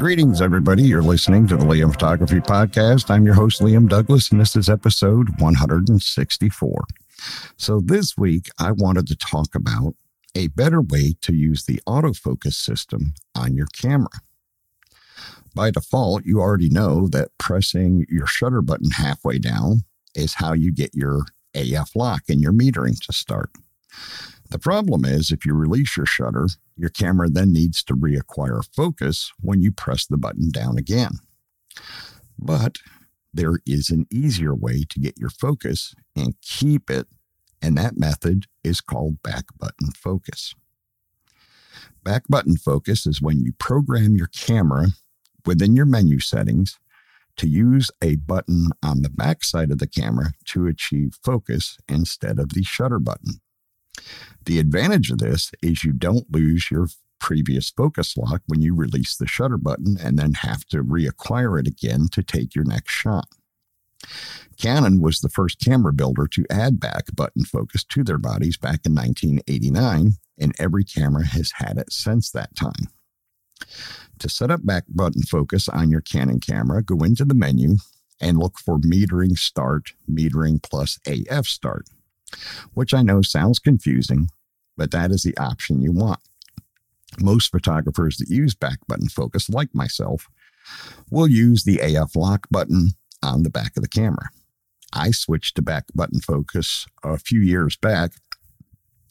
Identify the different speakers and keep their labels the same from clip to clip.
Speaker 1: Greetings, everybody. You're listening to the Liam Photography Podcast. I'm your host, Liam Douglas, and this is episode 164. So, this week, I wanted to talk about a better way to use the autofocus system on your camera. By default, you already know that pressing your shutter button halfway down is how you get your AF lock and your metering to start. The problem is if you release your shutter, your camera then needs to reacquire focus when you press the button down again. But there is an easier way to get your focus and keep it, and that method is called back button focus. Back button focus is when you program your camera within your menu settings to use a button on the back side of the camera to achieve focus instead of the shutter button. The advantage of this is you don't lose your previous focus lock when you release the shutter button and then have to reacquire it again to take your next shot. Canon was the first camera builder to add back button focus to their bodies back in 1989, and every camera has had it since that time. To set up back button focus on your Canon camera, go into the menu and look for metering start, metering plus AF start which I know sounds confusing, but that is the option you want. Most photographers that use back button focus, like myself, will use the AF lock button on the back of the camera. I switched to back button focus a few years back,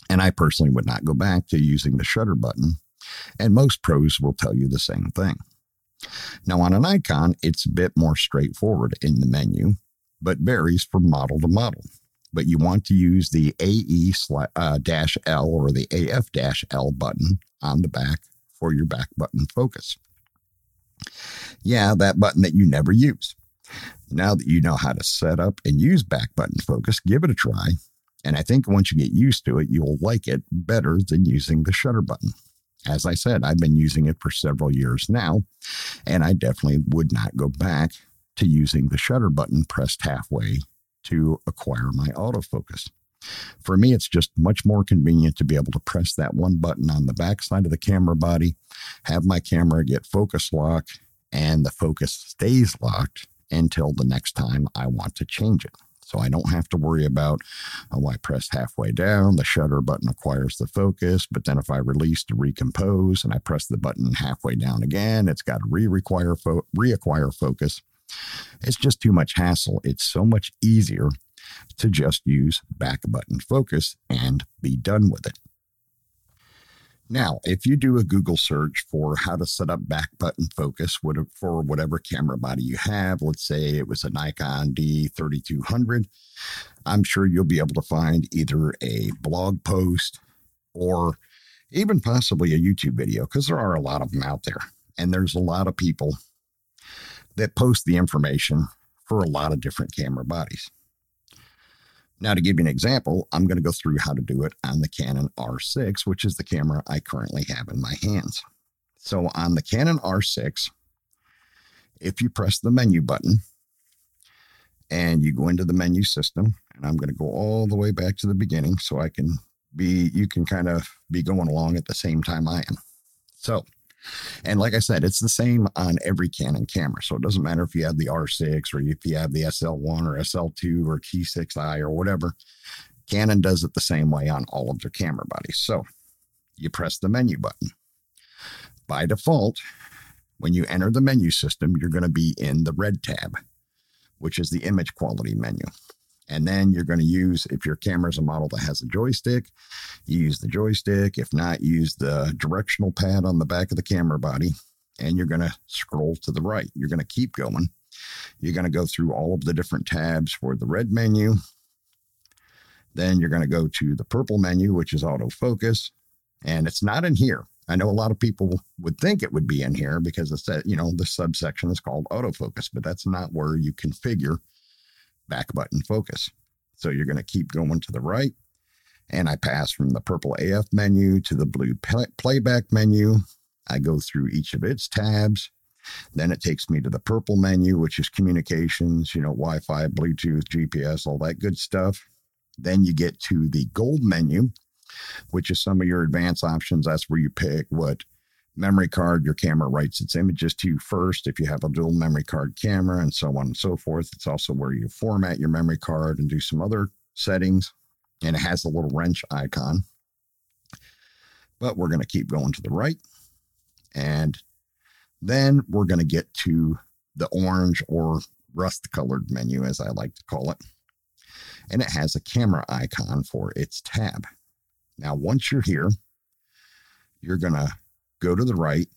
Speaker 1: and I personally would not go back to using the shutter button. And most pros will tell you the same thing. Now, on a Nikon, it's a bit more straightforward in the menu, but varies from model to model but you want to use the AE uh, dash L or the AF dash L button on the back for your back button focus. Yeah, that button that you never use. Now that you know how to set up and use back button focus, give it a try. And I think once you get used to it, you'll like it better than using the shutter button. As I said, I've been using it for several years now, and I definitely would not go back to using the shutter button pressed halfway to acquire my autofocus. For me, it's just much more convenient to be able to press that one button on the back side of the camera body, have my camera get focus lock, and the focus stays locked until the next time I want to change it. So I don't have to worry about, oh, I press halfway down, the shutter button acquires the focus, but then if I release to recompose and I press the button halfway down again, it's got to re-require fo- reacquire focus. It's just too much hassle. It's so much easier to just use back button focus and be done with it. Now, if you do a Google search for how to set up back button focus for whatever camera body you have, let's say it was a Nikon D3200, I'm sure you'll be able to find either a blog post or even possibly a YouTube video because there are a lot of them out there. And there's a lot of people that post the information for a lot of different camera bodies. Now, to give you an example, I'm going to go through how to do it on the Canon R6, which is the camera I currently have in my hands. So, on the Canon R6, if you press the menu button and you go into the menu system, and I'm going to go all the way back to the beginning so I can be, you can kind of be going along at the same time I am. So, and like I said, it's the same on every Canon camera. So it doesn't matter if you have the R6 or if you have the SL1 or SL2 or T6i or whatever. Canon does it the same way on all of their camera bodies. So you press the menu button. By default, when you enter the menu system, you're going to be in the red tab, which is the image quality menu. And then you're going to use, if your camera is a model that has a joystick, you use the joystick. If not, use the directional pad on the back of the camera body. And you're going to scroll to the right. You're going to keep going. You're going to go through all of the different tabs for the red menu. Then you're going to go to the purple menu, which is autofocus. And it's not in here. I know a lot of people would think it would be in here because it's that, you know, the subsection is called autofocus, but that's not where you configure back button focus. So you're going to keep going to the right. And I pass from the purple AF menu to the blue play- playback menu. I go through each of its tabs. Then it takes me to the purple menu, which is communications, you know, Wi Fi, Bluetooth, GPS, all that good stuff. Then you get to the gold menu, which is some of your advanced options. That's where you pick what memory card your camera writes its images to you first if you have a dual memory card camera and so on and so forth. It's also where you format your memory card and do some other settings. And it has a little wrench icon. But we're going to keep going to the right. And then we're going to get to the orange or rust colored menu, as I like to call it. And it has a camera icon for its tab. Now, once you're here, you're going to go to the right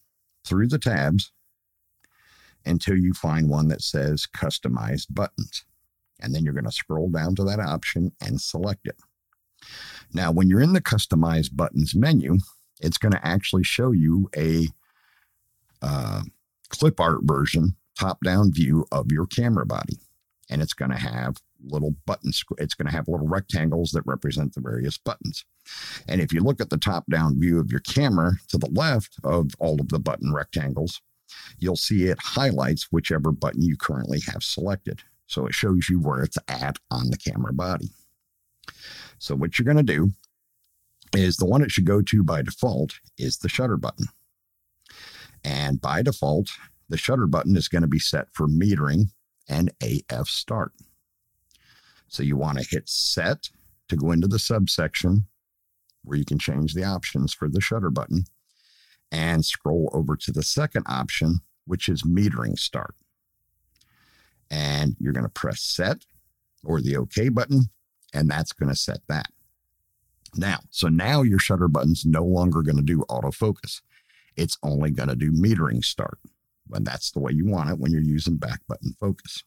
Speaker 1: through the tabs until you find one that says customized buttons. And then you're going to scroll down to that option and select it. Now, when you're in the customized buttons menu, it's going to actually show you a uh, clip art version, top down view of your camera body. And it's going to have little buttons. It's going to have little rectangles that represent the various buttons. And if you look at the top down view of your camera to the left of all of the button rectangles, you'll see it highlights whichever button you currently have selected. So it shows you where it's at on the camera body. So what you're going to do is the one it should go to by default is the shutter button. And by default, the shutter button is going to be set for metering and AF start. So you want to hit set to go into the subsection where you can change the options for the shutter button and scroll over to the second option, which is metering start. And you're going to press set or the OK button, and that's going to set that. Now, so now your shutter button's no longer going to do autofocus. It's only going to do metering start. And that's the way you want it when you're using back button focus.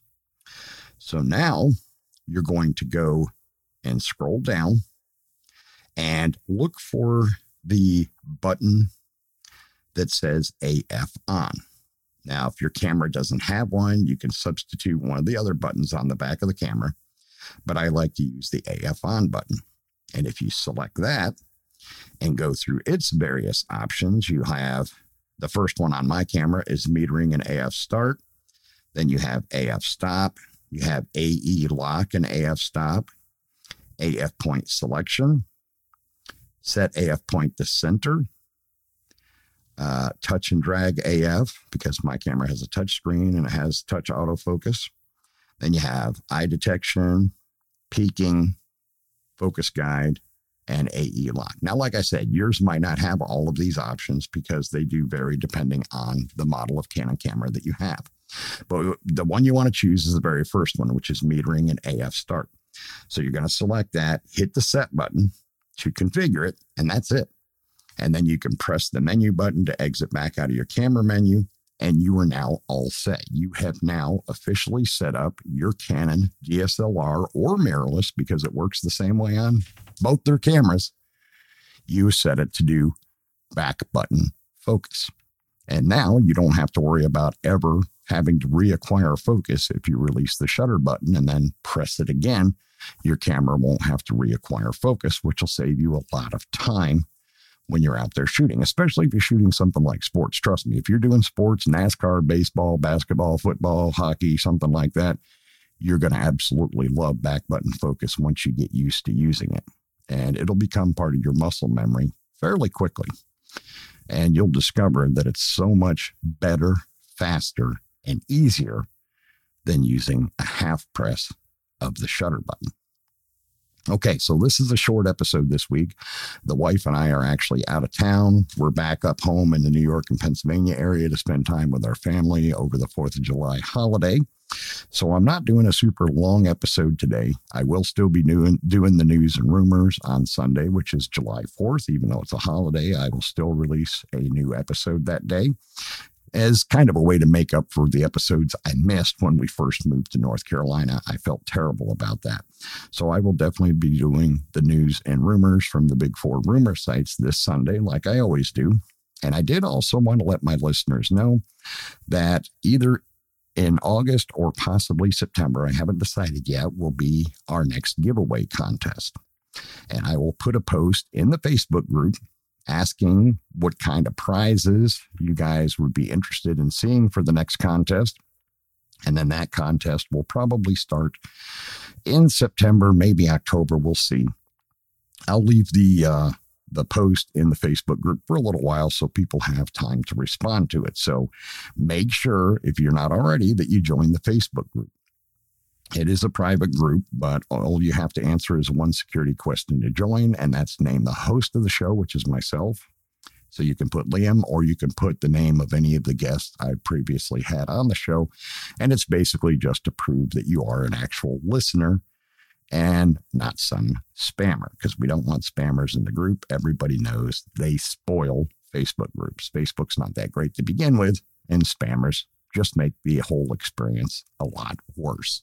Speaker 1: So now you're going to go and scroll down and look for the button that says AF on. Now, if your camera doesn't have one, you can substitute one of the other buttons on the back of the camera, but I like to use the AF on button. And if you select that and go through its various options, you have the first one on my camera is metering and AF start. Then you have AF stop. You have AE lock and AF stop, AF point selection, set AF point to center, uh, touch and drag AF because my camera has a touch screen and it has touch autofocus. Then you have eye detection, peaking, focus guide, and AE lock. Now, like I said, yours might not have all of these options because they do vary depending on the model of Canon camera that you have. But the one you want to choose is the very first one, which is metering and AF start. So you're going to select that, hit the set button to configure it, and that's it. And then you can press the menu button to exit back out of your camera menu, and you are now all set. You have now officially set up your Canon DSLR or mirrorless because it works the same way on both their cameras. You set it to do back button focus. And now you don't have to worry about ever having to reacquire focus if you release the shutter button and then press it again. Your camera won't have to reacquire focus, which will save you a lot of time when you're out there shooting, especially if you're shooting something like sports. Trust me, if you're doing sports, NASCAR, baseball, basketball, football, hockey, something like that, you're going to absolutely love back button focus once you get used to using it. And it'll become part of your muscle memory fairly quickly. And you'll discover that it's so much better, faster, and easier than using a half press of the shutter button. Okay, so this is a short episode this week. The wife and I are actually out of town. We're back up home in the New York and Pennsylvania area to spend time with our family over the 4th of July holiday. So I'm not doing a super long episode today. I will still be doing doing the news and rumors on Sunday, which is July 4th. Even though it's a holiday, I will still release a new episode that day as kind of a way to make up for the episodes I missed when we first moved to North Carolina. I felt terrible about that. So I will definitely be doing the news and rumors from the big four rumor sites this Sunday, like I always do. And I did also want to let my listeners know that either in August or possibly September, I haven't decided yet, will be our next giveaway contest. And I will put a post in the Facebook group asking what kind of prizes you guys would be interested in seeing for the next contest. And then that contest will probably start in September, maybe October. We'll see. I'll leave the uh, the post in the Facebook group for a little while so people have time to respond to it. So make sure, if you're not already, that you join the Facebook group. It is a private group, but all you have to answer is one security question to join, and that's name the host of the show, which is myself. So you can put Liam or you can put the name of any of the guests I previously had on the show. And it's basically just to prove that you are an actual listener and not some spammer because we don't want spammers in the group. Everybody knows they spoil Facebook groups. Facebook's not that great to begin with, and spammers just make the whole experience a lot worse.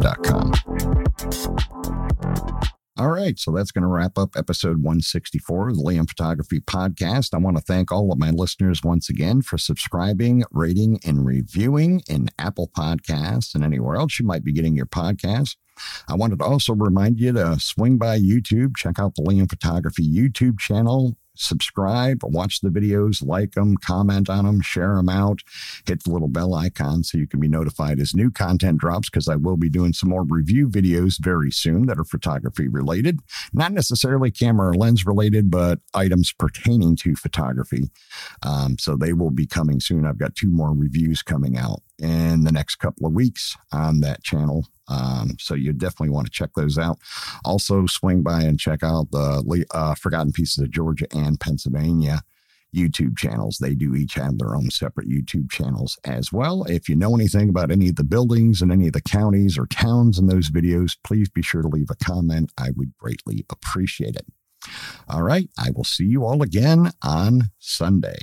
Speaker 1: All right, so that's going to wrap up episode 164 of the Liam Photography Podcast. I want to thank all of my listeners once again for subscribing, rating, and reviewing in Apple Podcasts and anywhere else you might be getting your podcast. I wanted to also remind you to swing by YouTube, check out the Liam Photography YouTube channel subscribe, watch the videos, like them, comment on them, share them out, hit the little bell icon so you can be notified as new content drops because I will be doing some more review videos very soon that are photography related. Not necessarily camera or lens related, but items pertaining to photography. Um, so they will be coming soon. I've got two more reviews coming out in the next couple of weeks on that channel. Um, so you definitely want to check those out. Also, swing by and check out the uh, Forgotten Pieces of Georgia and Pennsylvania YouTube channels. They do each have their own separate YouTube channels as well. If you know anything about any of the buildings and any of the counties or towns in those videos, please be sure to leave a comment. I would greatly appreciate it. All right. I will see you all again on Sunday.